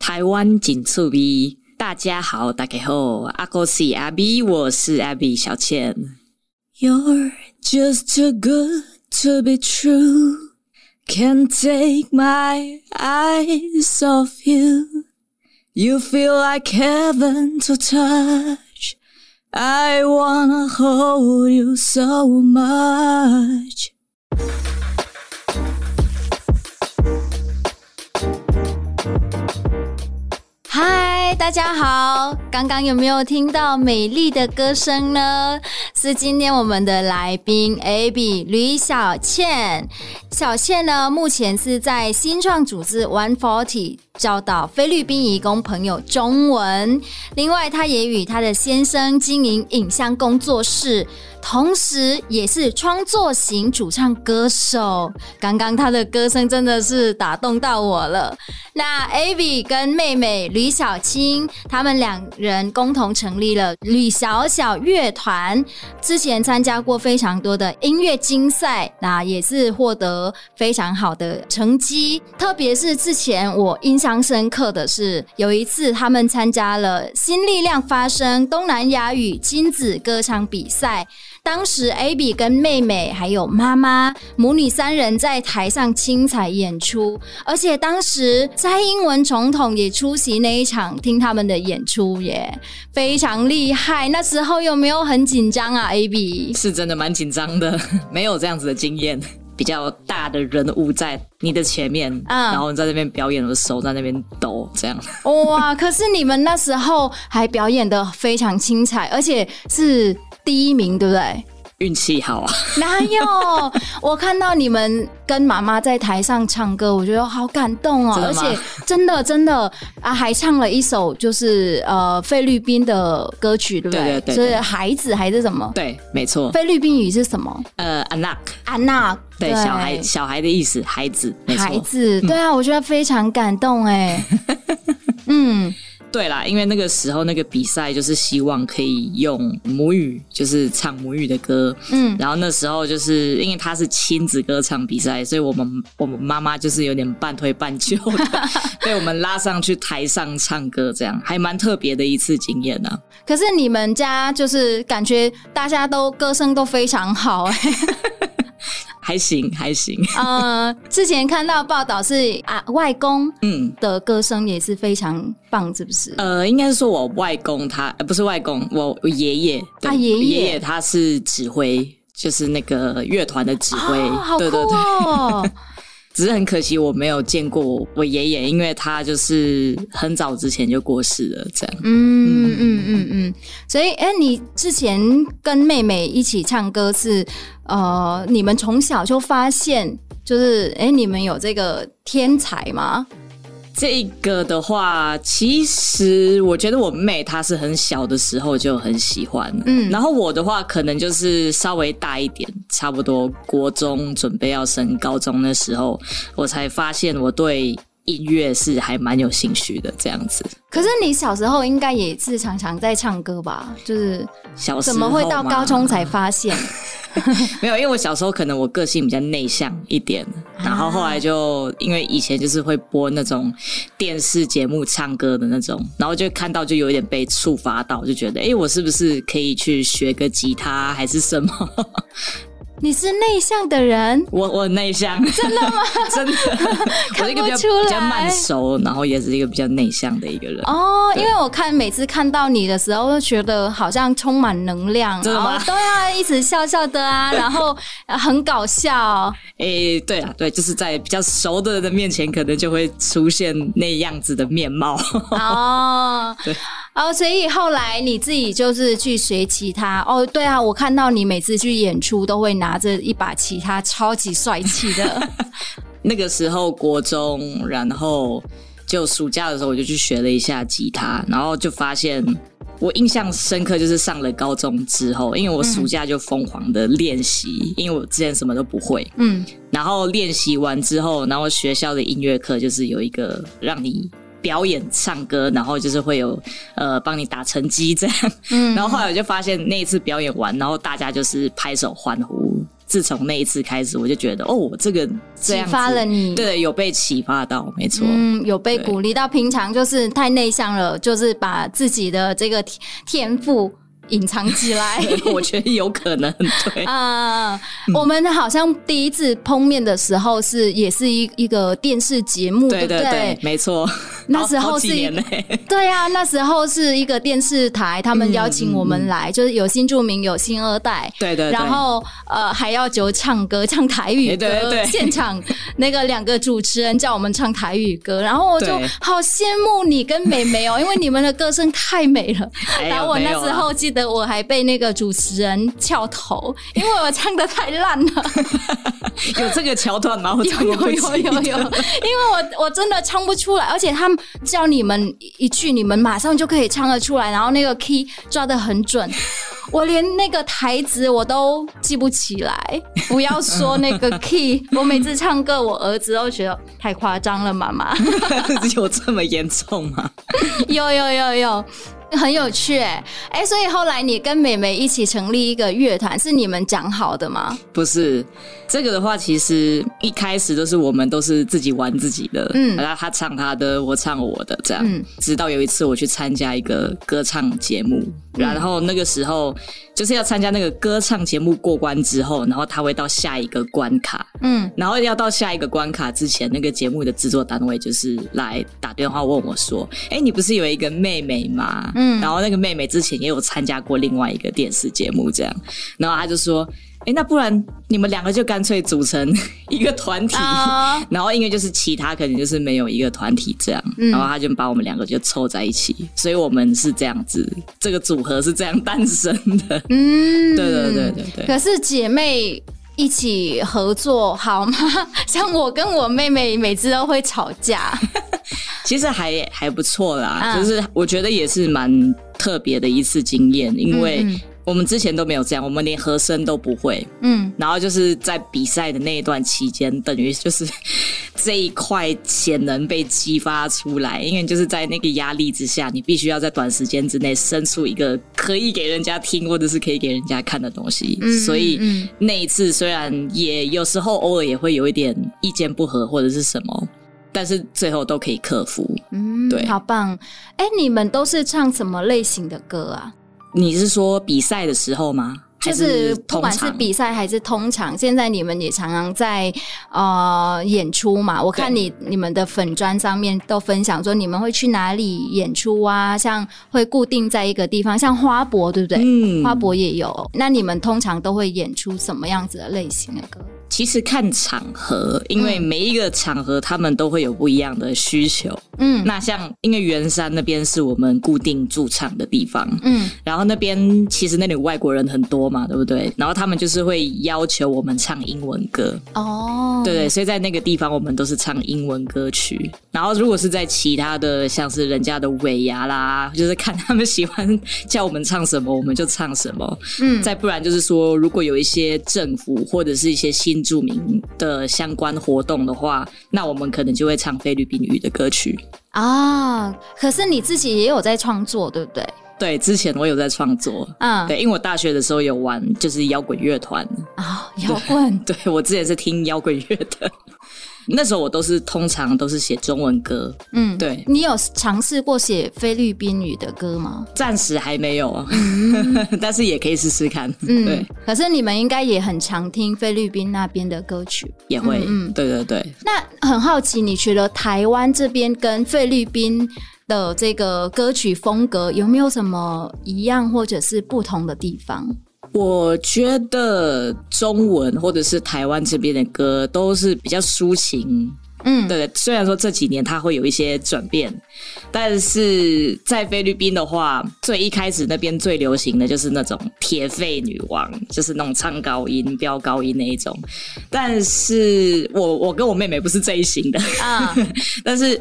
台湾紧促 B，大家好，大家好，阿哥是阿 B，我是阿 B 小倩。You're just too good to be true, can't take my eyes off you. You feel like heaven to touch. I wanna hold you so much. 大家好！刚刚有没有听到美丽的歌声呢？是今天我们的来宾 Abby 吕小倩。小倩呢，目前是在新创组织 One Forty 教导菲律宾移工朋友中文。另外，她也与她的先生经营影像工作室。同时，也是创作型主唱歌手。刚刚他的歌声真的是打动到我了。那 Avi 跟妹妹吕小青，他们两人共同成立了吕小小乐团。之前参加过非常多的音乐竞赛，那也是获得非常好的成绩。特别是之前我印象深刻的是，有一次他们参加了新力量发声东南亚语亲子歌唱比赛。当时，Abby 跟妹妹还有妈妈母女三人在台上精彩演出，而且当时蔡英文总统也出席那一场听他们的演出耶，非常厉害。那时候有没有很紧张啊？Abby 是真的蛮紧张的，没有这样子的经验。比较大的人物在你的前面，嗯，然后你在那边表演的时候在那边抖，这样。哇！可是你们那时候还表演的非常精彩，而且是。第一名，对不对？运气好啊！哪有？我看到你们跟妈妈在台上唱歌，我觉得好感动哦！而且真的真的啊，还唱了一首就是呃菲律宾的歌曲，对不对？对对对，是孩子还是什么？对，没错。菲律宾语是什么？呃，anak anak，对，小孩小孩的意思，孩子，孩子。对啊，我觉得非常感动哎。嗯。对啦，因为那个时候那个比赛就是希望可以用母语，就是唱母语的歌。嗯，然后那时候就是因为他是亲子歌唱比赛，所以我们我们妈妈就是有点半推半就的 被我们拉上去台上唱歌，这样还蛮特别的一次经验呢、啊。可是你们家就是感觉大家都歌声都非常好哎。还行还行，呃，之前看到报道是啊，外公嗯。的歌声也是非常棒，是不是？呃，应该是说我外公他，呃，不是外公，我爷爷啊，爷爷。他是指挥，就是那个乐团的指挥，哦，好酷哦。只是很可惜，我没有见过我爷爷，因为他就是很早之前就过世了，这样。嗯嗯嗯嗯，所以，哎、你之前跟妹妹一起唱歌是，呃，你们从小就发现，就是，哎、你们有这个天才吗？这个的话，其实我觉得我妹她是很小的时候就很喜欢，嗯，然后我的话可能就是稍微大一点，差不多国中准备要升高中的时候，我才发现我对音乐是还蛮有兴趣的这样子。可是你小时候应该也是常常在唱歌吧？就是小时候怎么会到高中才发现？没有，因为我小时候可能我个性比较内向一点，然后后来就因为以前就是会播那种电视节目唱歌的那种，然后就看到就有一点被触发到，就觉得哎，我是不是可以去学个吉他还是什么？你是内向的人，我我内向，真的吗？真的，我是一个比较比较慢熟，然后也是一个比较内向的一个人。哦，因为我看每次看到你的时候，就觉得好像充满能量，真的吗？都要一直笑笑的啊，然后很搞笑。哎、欸，对啊，对，就是在比较熟的人的面前，可能就会出现那样子的面貌。哦，对。哦，所以后来你自己就是去学吉他哦？对啊，我看到你每次去演出都会拿着一把吉他，超级帅气的。那个时候国中，然后就暑假的时候我就去学了一下吉他，然后就发现我印象深刻，就是上了高中之后，因为我暑假就疯狂的练习，嗯，因为我之前什么都不会，嗯，然后练习完之后，然后学校的音乐课就是有一个让你。表演唱歌，然后就是会有呃帮你打成绩这样，嗯，然后后来我就发现那一次表演完，然后大家就是拍手欢呼，自从那一次开始，我就觉得哦，这个这样启发了你，对，有被启发到，没错，嗯，有被鼓励到。平常就是太内向了，就是把自己的这个天赋。隐藏起来，我觉得有可能。对啊，我们好像第一次碰面的时候是也是一一个电视节目，对对对，没错。那时候是 对啊，那时候是一个电视台，他们邀请我们来，就是有新著名，有新二代，对对。然后呃，还要就唱歌，唱台语歌，现场 那个两个主持人叫我们唱台语歌，然后我就好羡慕你跟美美哦，因为你们的歌声太美了。然后我那时候记得。我还被那个主持人翘头，因为我唱的太烂了。有这个桥段吗？有有有有有，因为我我真的唱不出来，而且他们叫你们一句，你们马上就可以唱得出来，然后那个 key 抓得很准，我连那个台词我都记不起来。不要说那个 key，我每次唱歌，我儿子都觉得太夸张了，妈妈。有这么严重吗？有有有有。很有趣哎、欸欸，所以后来你跟美美一起成立一个乐团，是你们讲好的吗？不是，这个的话，其实一开始都是我们都是自己玩自己的，嗯，然后他唱他的，我唱我的，这样，嗯，直到有一次我去参加一个歌唱节目，然后那个时候。就是要参加那个歌唱节目过关之后，然后他会到下一个关卡，嗯，然后要到下一个关卡之前，那个节目的制作单位就是来打电话问我说：“哎，你不是有一个妹妹吗？嗯，然后那个妹妹之前也有参加过另外一个电视节目，这样，然后他就说。”哎，那不然你们两个就干脆组成一个团体，uh, 然后因为就是其他可能就是没有一个团体这样，嗯、然后他就把我们两个就凑在一起，所以我们是这样子，这个组合是这样诞生的。嗯，对对对对对。可是姐妹一起合作好吗？像我跟我妹妹每次都会吵架，其实还还不错啦，uh, 就是我觉得也是蛮特别的一次经验，因为。嗯我们之前都没有这样，我们连和声都不会。嗯，然后就是在比赛的那一段期间，等于就是 这一块潜能被激发出来，因为就是在那个压力之下，你必须要在短时间之内生出一个可以给人家听或者是可以给人家看的东西。嗯，所以那一次虽然也有时候偶尔也会有一点意见不合或者是什么，但是最后都可以克服。嗯，对，好棒。哎，你们都是唱什么类型的歌啊？你是说比赛的时候吗？就是不管是比赛还是通常，现在你们也常常在呃演出嘛。我看你你们的粉砖上面都分享说你们会去哪里演出啊？像会固定在一个地方，像花博对不对？嗯，花博也有。那你们通常都会演出什么样子的类型的歌？其实看场合，因为每一个场合他们都会有不一样的需求。嗯，那像因为圆山那边是我们固定驻唱的地方。嗯，然后那边其实那里外国人很多嘛，对不对？然后他们就是会要求我们唱英文歌。哦，对对，所以在那个地方我们都是唱英文歌曲。然后如果是在其他的，像是人家的尾牙啦，就是看他们喜欢叫我们唱什么，我们就唱什么。嗯，再不然就是说，如果有一些政府或者是一些新著名的相关活动的话，那我们可能就会唱菲律宾语的歌曲啊。可是你自己也有在创作，对不对？对，之前我有在创作，嗯，对，因为我大学的时候有玩，就是摇滚乐团啊，摇滚。对，我之前是听摇滚乐的。那时候我都是通常都是写中文歌，嗯，对。你有尝试过写菲律宾语的歌吗？暂时还没有，嗯、但是也可以试试看。嗯，对。可是你们应该也很常听菲律宾那边的歌曲，也会，嗯，对对对。那很好奇，你觉得台湾这边跟菲律宾的这个歌曲风格有没有什么一样或者是不同的地方？我觉得中文或者是台湾这边的歌都是比较抒情，嗯，对。虽然说这几年它会有一些转变，但是在菲律宾的话，最一开始那边最流行的就是那种铁肺女王，就是那种唱高音、飙高音那一种。但是我我跟我妹妹不是这一型的啊，但是。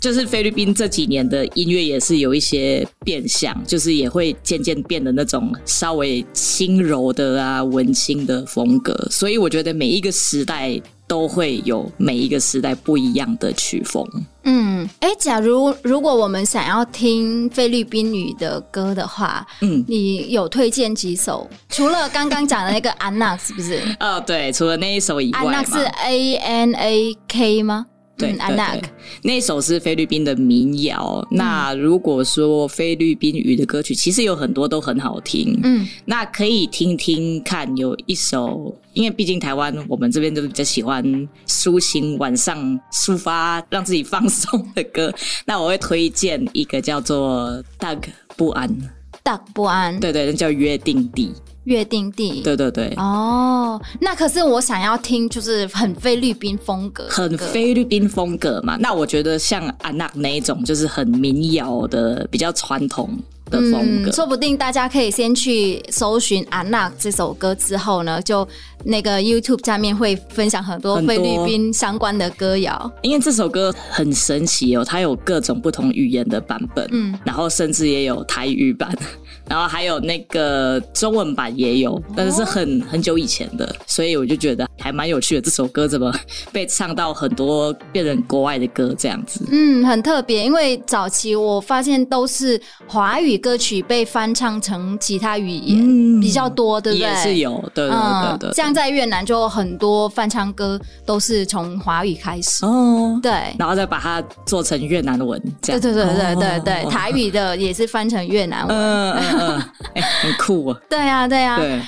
就是菲律宾这几年的音乐也是有一些变相，就是也会渐渐变得那种稍微轻柔的啊、文青的风格。所以我觉得每一个时代都会有每一个时代不一样的曲风。嗯，哎，假如如果我们想要听菲律宾语的歌的话，嗯，你有推荐几首？除了刚刚讲的那个安娜，是不是？哦，对，除了那一首以外，安娜是 A N A K 吗？对，安娜、嗯，那首是菲律宾的民谣。嗯、那如果说菲律宾语的歌曲，其实有很多都很好听。嗯，那可以听听看。有一首，因为毕竟台湾我们这边都比较喜欢抒情，晚上抒发，让自己放松的歌。那我会推荐一个叫做《Tag 不安》，《Tag 不安》，对对，那叫约定地。约定地，对对对，哦，那可是我想要听，就是很菲律宾风格，很菲律宾风格嘛。那我觉得像安娜那一种，就是很民谣的，比较传统的风格。嗯，说不定大家可以先去搜寻安娜这首歌，之后呢，就那个 YouTube 下面会分享很多菲律宾相关的歌谣。因为这首歌很神奇哦，它有各种不同语言的版本，嗯，然后甚至也有台语版。然后还有那个中文版也有，但是是很很久以前的，所以我就觉得还蛮有趣的。这首歌怎么 被唱到很多变成国外的歌这样子？嗯，很特别，因为早期我发现都是华语歌曲被翻唱成其他语言比较多，对不对？也是有，对对对对。像在越南就很多翻唱歌都是从华语开始哦，对，然后再把它做成越南文，这样。对对对对对对，台语的也是翻成越南文。嗯。嗯，哎、欸，很酷啊！对呀、啊，对呀、啊。对，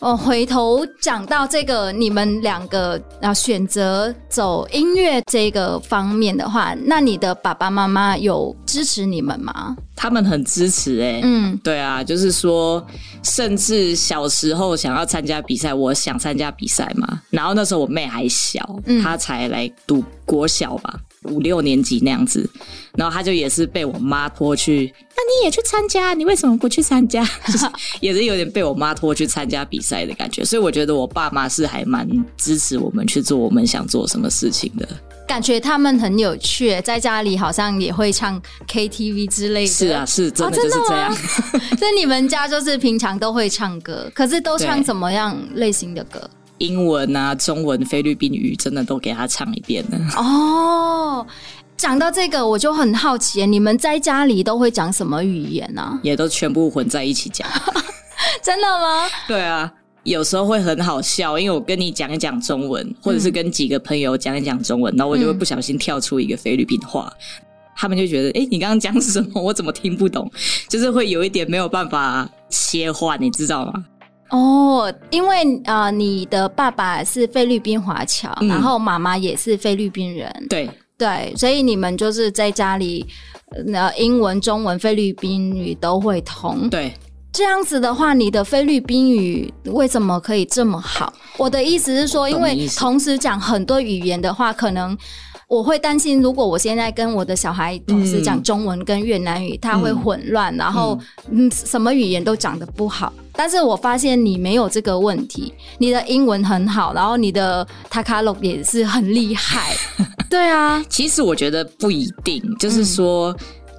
我回头讲到这个，你们两个啊选择走音乐这个方面的话，那你的爸爸妈妈有支持你们吗？他们很支持、欸，哎，嗯，对啊，就是说，甚至小时候想要参加比赛，我想参加比赛嘛，然后那时候我妹还小，嗯、她才来读国小吧。五六年级那样子，然后他就也是被我妈拖去，那你也去参加？你为什么不去参加？就是也是有点被我妈拖去参加比赛的感觉，所以我觉得我爸妈是还蛮支持我们去做我们想做什么事情的。感觉他们很有趣，在家里好像也会唱 KTV 之类的。是啊，是真的就是这样。所以你们家就是平常都会唱歌，可是都唱怎么样类型的歌？英文啊，中文、菲律宾语，真的都给他唱一遍了。哦，讲到这个，我就很好奇，你们在家里都会讲什么语言呢？也都全部混在一起讲。真的吗？对啊，有时候会很好笑，因为我跟你讲一讲中文，或者是跟几个朋友讲一讲中文，然后我就会不小心跳出一个菲律宾话，嗯、他们就觉得，哎、欸，你刚刚讲什么？我怎么听不懂？就是会有一点没有办法切换，你知道吗？哦，因为啊、呃，你的爸爸是菲律宾华侨，嗯、然后妈妈也是菲律宾人，对对，所以你们就是在家里，呃，英文、中文、菲律宾语都会通。对，这样子的话，你的菲律宾语为什么可以这么好？我的意思是说，因为同时讲很多语言的话，可能。我会担心，如果我现在跟我的小孩同时讲中文跟越南语，嗯、他会混乱，然后嗯，什么语言都讲得不好。但是我发现你没有这个问题，你的英文很好，然后你的塔卡洛也是很厉害。对啊，其实我觉得不一定，就是说，嗯、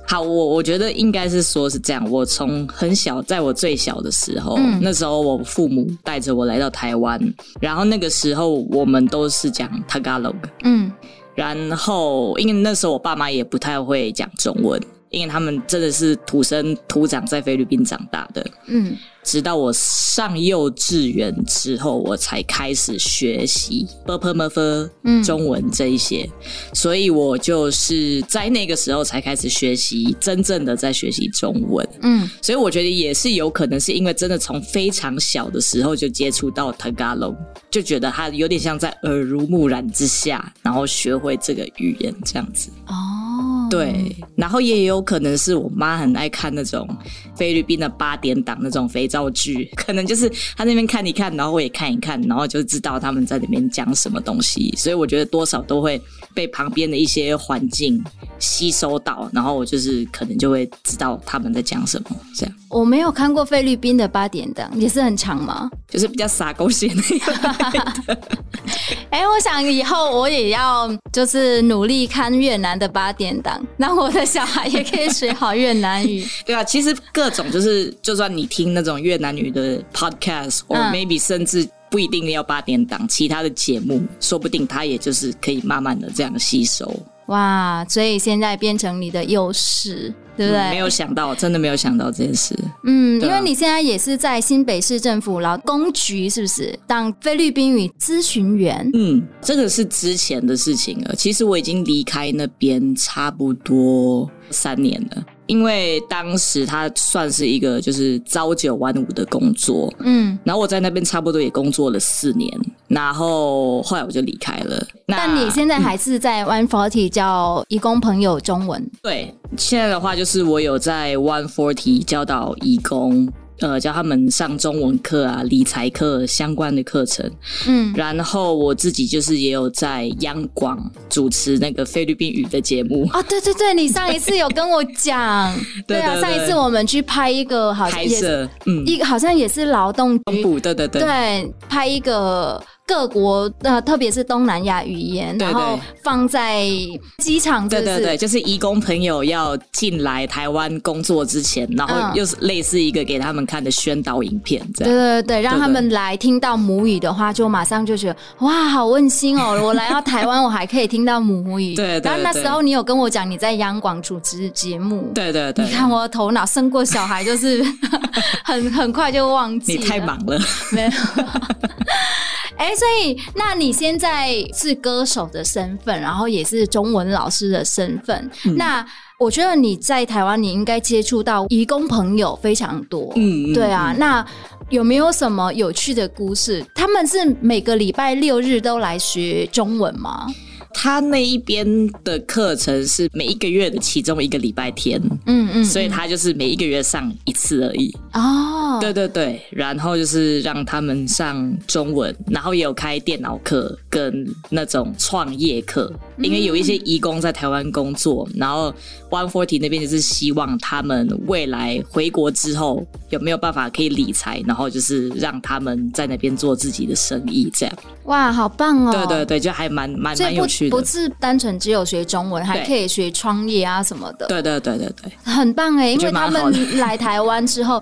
好，我我觉得应该是说是这样。我从很小，在我最小的时候，嗯、那时候我父母带着我来到台湾，然后那个时候我们都是讲 Tagalog，，嗯。然后，因为那时候我爸妈也不太会讲中文，因为他们真的是土生土长在菲律宾长大的。嗯，直到我上幼稚园之后，我才开始学习 b u r p l e 中文这一些，所以我就是在那个时候才开始学习真正的在学习中文。嗯，所以我觉得也是有可能是因为真的从非常小的时候就接触到 Tagalog，就觉得它有点像在耳濡目染之下，然后学会这个语言这样子。哦。对，然后也有可能是我妈很爱看那种菲律宾的八点档那种肥皂剧可能就是她那边看一看，然后我也看一看，然后就知道他们在里面讲什么东西。所以我觉得多少都会被旁边的一些环境吸收到，然后我就是可能就会知道他们在讲什么。这样，我没有看过菲律宾的八点档，也是很长吗？就是比较傻狗血那个。哎、欸，我想以后我也要就是努力看越南的八点档，让我的小孩也可以学好越南语。对啊，其实各种就是，就算你听那种越南语的 podcast，或 maybe 甚至不一定要八点档，其他的节目，说不定他也就是可以慢慢的这样吸收。哇，所以现在变成你的优势，对不对？嗯，没有想到，真的没有想到这件事。嗯，因为你现在也是在新北市政府劳工局，是不是当菲律宾语咨询员？嗯，这个是之前的事情了。其实我已经离开那边差不多三年了。因为当时他算是一个就是朝九晚五的工作，嗯，然后我在那边差不多也工作了四年，然后后来我就离开了。但你现在还是在 One Forty 教义工朋友中文？对，现在的话就是我有在 One Forty 教导义工。呃，教他们上中文课啊，理财课相关的课程。嗯，然后我自己就是也有在央广主持那个菲律宾语的节目。哦，对对对，你上一次有跟我讲，对啊，上一次我们去拍一个，好像也是，嗯，一个好像也是劳动局，对对对，对，拍一个。各国呃，特别是东南亚语言，然后放在机场，对对对，就是移工朋友要进来台湾工作之前，然后又是类似一个给他们看的宣导影片，这样。对对对，让他们来听到母语的话，就马上就觉得哇，好温馨哦！我来到台湾，我还可以听到母语。对对。然后那时候你有跟我讲你在央广主持节目，对对对。你看我的头脑生过小孩，就是 很很快就忘记。你太忙了。没有。哎、欸，所以那你现在是歌手的身份，然后也是中文老师的身份。嗯、那我觉得你在台湾，你应该接触到移工朋友非常多。嗯，对啊。嗯、那有没有什么有趣的故事？他们是每个礼拜六日都来学中文吗？他那一边的课程是每一个月的其中一个礼拜天，嗯嗯，嗯，所以他就是每一个月上一次而已。哦，对对对，然后就是让他们上中文，然后也有开电脑课跟那种创业课，因为有一些移工在台湾工作，然后 One Forty 那边就是希望他们未来回国之后有没有办法可以理财，然后就是让他们在那边做自己的生意，这样。哇，好棒哦！对对对，就还蛮蛮蛮有趣的。不是单纯只有学中文，还可以学创业啊什么的。对对对对对，很棒哎！因为他们来台湾之后，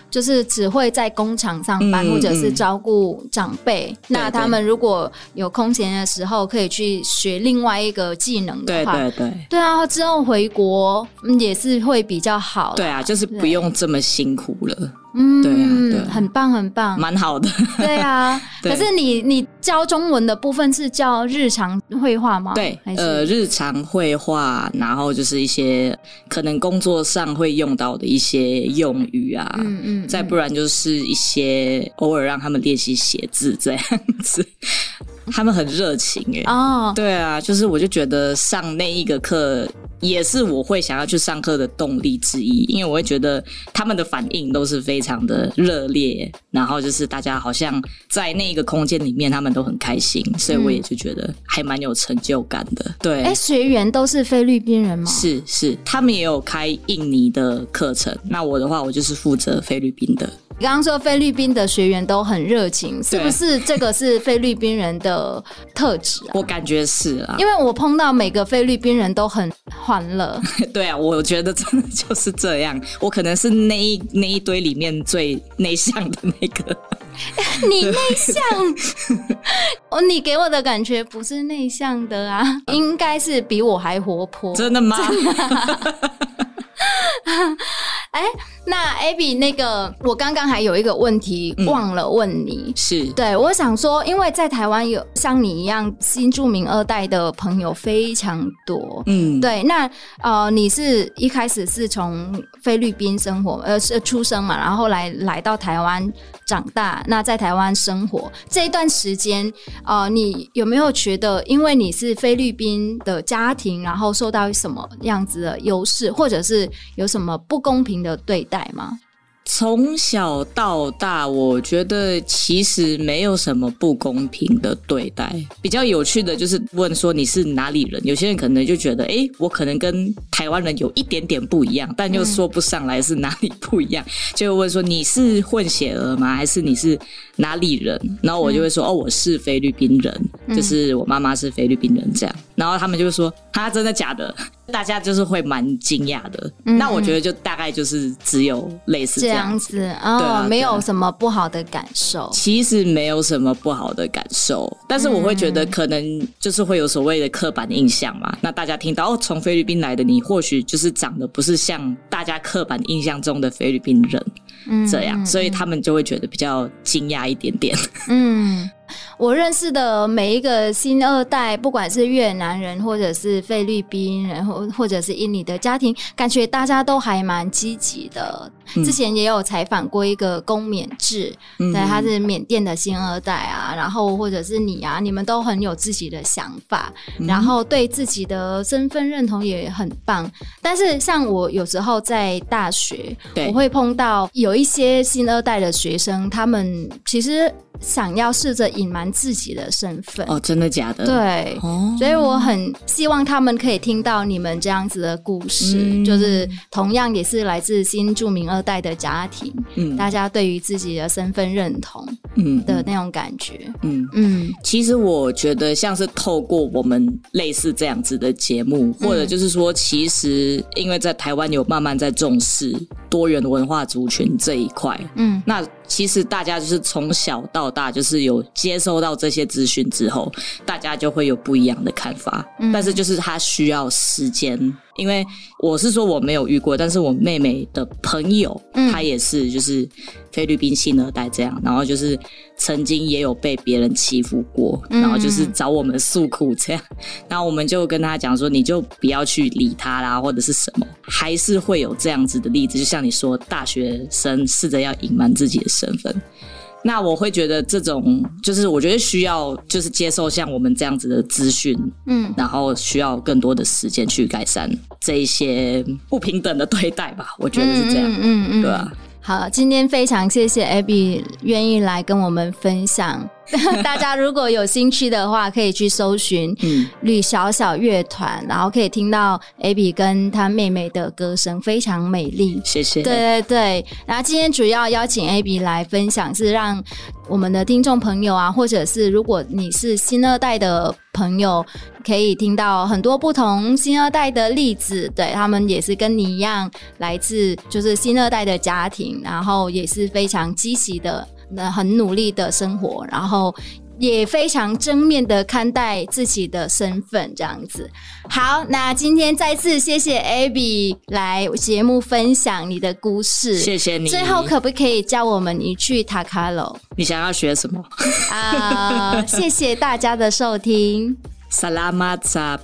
就是只会在工厂上班，或者是照顾长辈。那他们如果有空闲的时候，可以去学另外一个技能的话，对对对，对啊，之后回国也是会比较好。对啊，就是不用这么辛苦了。嗯，对啊，对，很棒，很棒，蛮好的。对啊，可是你你教中文的部分是教日常绘画吗？对，呃，日常绘画，然后就是一些可能工作上会用到的一些用语啊，嗯嗯，再不然就是一些偶尔让他们练习写字这样子。他们很热情哎，哦，对啊，就是我就觉得上那一个课也是我会想要去上课的动力之一，因为我会觉得他们的反应都是非常的热烈，然后就是大家好像在那一个空间里面，他们都很开心，所以我也就觉得还蛮有成就感的。对，哎，学员都是菲律宾人吗？是是，他们也有开印尼的课程，那我的话，我就是负责菲律宾的。你刚刚说菲律宾的学员都很热情，是不是这个是菲律宾人的特质啊？我感觉是啊，因为我碰到每个菲律宾人都很欢乐。对啊，我觉得真的就是这样。我可能是那一 那一堆里面最内向的那个。你内向？哦，你给我的感觉不是内向的啊，应该是比我还活泼。真的吗？哎，那 Abby，那个我刚刚还有一个问题忘了问你，嗯、是。对，我想说，因为在台湾有像你一样新著名二代的朋友非常多，嗯，对，那呃，你是一开始是从菲律宾生活，呃，是出生嘛，然后后来来到台湾长大，那在台湾生活这一段时间，呃，你有没有觉得，因为你是菲律宾的家庭，然后受到什么样子的优势，或者是有什么不公平的对待吗？从小到大，我觉得其实没有什么不公平的对待。比较有趣的就是问说你是哪里人，有些人可能就觉得，哎，我可能跟台湾人有一点点不一样，但又说不上来是哪里不一样，就会问说你是混血儿吗？还是你是哪里人？然后我就会说，哦，我是菲律宾人，就是我妈妈是菲律宾人这样。然后他们就会说，他真的假的？大家就是会蛮惊讶的。那我觉得就大概就是只有类似这样。子哦，对啊，没有什么不好的感受。其实没有什么不好的感受，但是我会觉得可能就是会有所谓的刻板印象嘛。那大家听到哦，从菲律宾来的你，或许就是长得不是像大家刻板印象中的菲律宾人这样，所以他们就会觉得比较惊讶一点点。嗯。我认识的每一个新二代，不管是越南人，或者是菲律宾人，或或者是印尼的家庭，感觉大家都还蛮积极的。嗯、之前也有采访过一个公缅制，嗯、对，他是缅甸的新二代啊，然后或者是你啊，你们都很有自己的想法，嗯、然后对自己的身份认同也很棒。但是像我有时候在大学，我会碰到有一些新二代的学生，他们其实。想要试着隐瞒自己的身份。哦，真的假的？对，哦、所以我很希望他们可以听到你们这样子的故事，嗯、就是同样也是来自新著名二代的家庭，嗯，大家对于自己的身份认同，嗯的那种感觉，嗯。嗯。嗯其实我觉得像是透过我们类似这样子的节目，或者就是说，其实因为在台湾有慢慢在重视多元文化族群这一块，嗯，那。其实大家就是从小到大，就是有接收到这些资讯之后，大家就会有不一样的看法。嗯、但是就是他需要时间，因为我是说我没有遇过，但是我妹妹的朋友，嗯、她也是就是菲律宾新二代这样，然后就是曾经也有被别人欺负过，然后就是找我们诉苦这样，然后我们就跟他讲说，你就不要去理他啦，或者是什么，还是会有这样子的例子，就像你说，大学生试着要隐瞒自己的。身份，那我会觉得这种就是我觉得需要就是接受像我们这样子的资讯，嗯，然后需要更多的时间去改善这一些不平等的对待吧，我觉得是这样，嗯嗯，嗯嗯。对吧？好，今天非常谢谢 Abby 愿意来跟我们分享。大家如果有兴趣的话，可以去搜寻“吕小小乐团”，嗯、然后可以听到 Abby 跟她妹妹的歌声，非常美丽。谢谢。对对对，然后今天主要邀请 Abby 来分享，是让我们的听众朋友啊，或者是如果你是新二代的朋友，可以听到很多不同新二代的例子。对，他们也是跟你一样，来自就是新二代的家庭，然后也是非常积极的。那很努力的生活，然后也非常正面的看待自己的身份，这样子。好，那今天再次谢谢 Abby 来节目分享你的故事，谢谢你。最后可不可以教我们一句塔卡罗？你想要学什么？啊，uh, 谢谢大家的收听。Salamat sa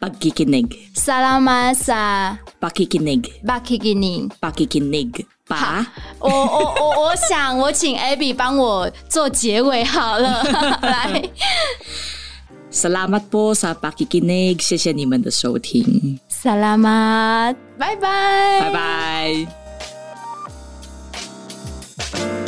pagkikinig。Salamat sa pagkikinig。Pagkikinig。Pagkikinig。拔。我我我我想我请 Abby 帮我做结尾好了，来。Selamat bos apa kikinik，谢谢你们的收听。Selamat，拜拜，拜拜。Bye bye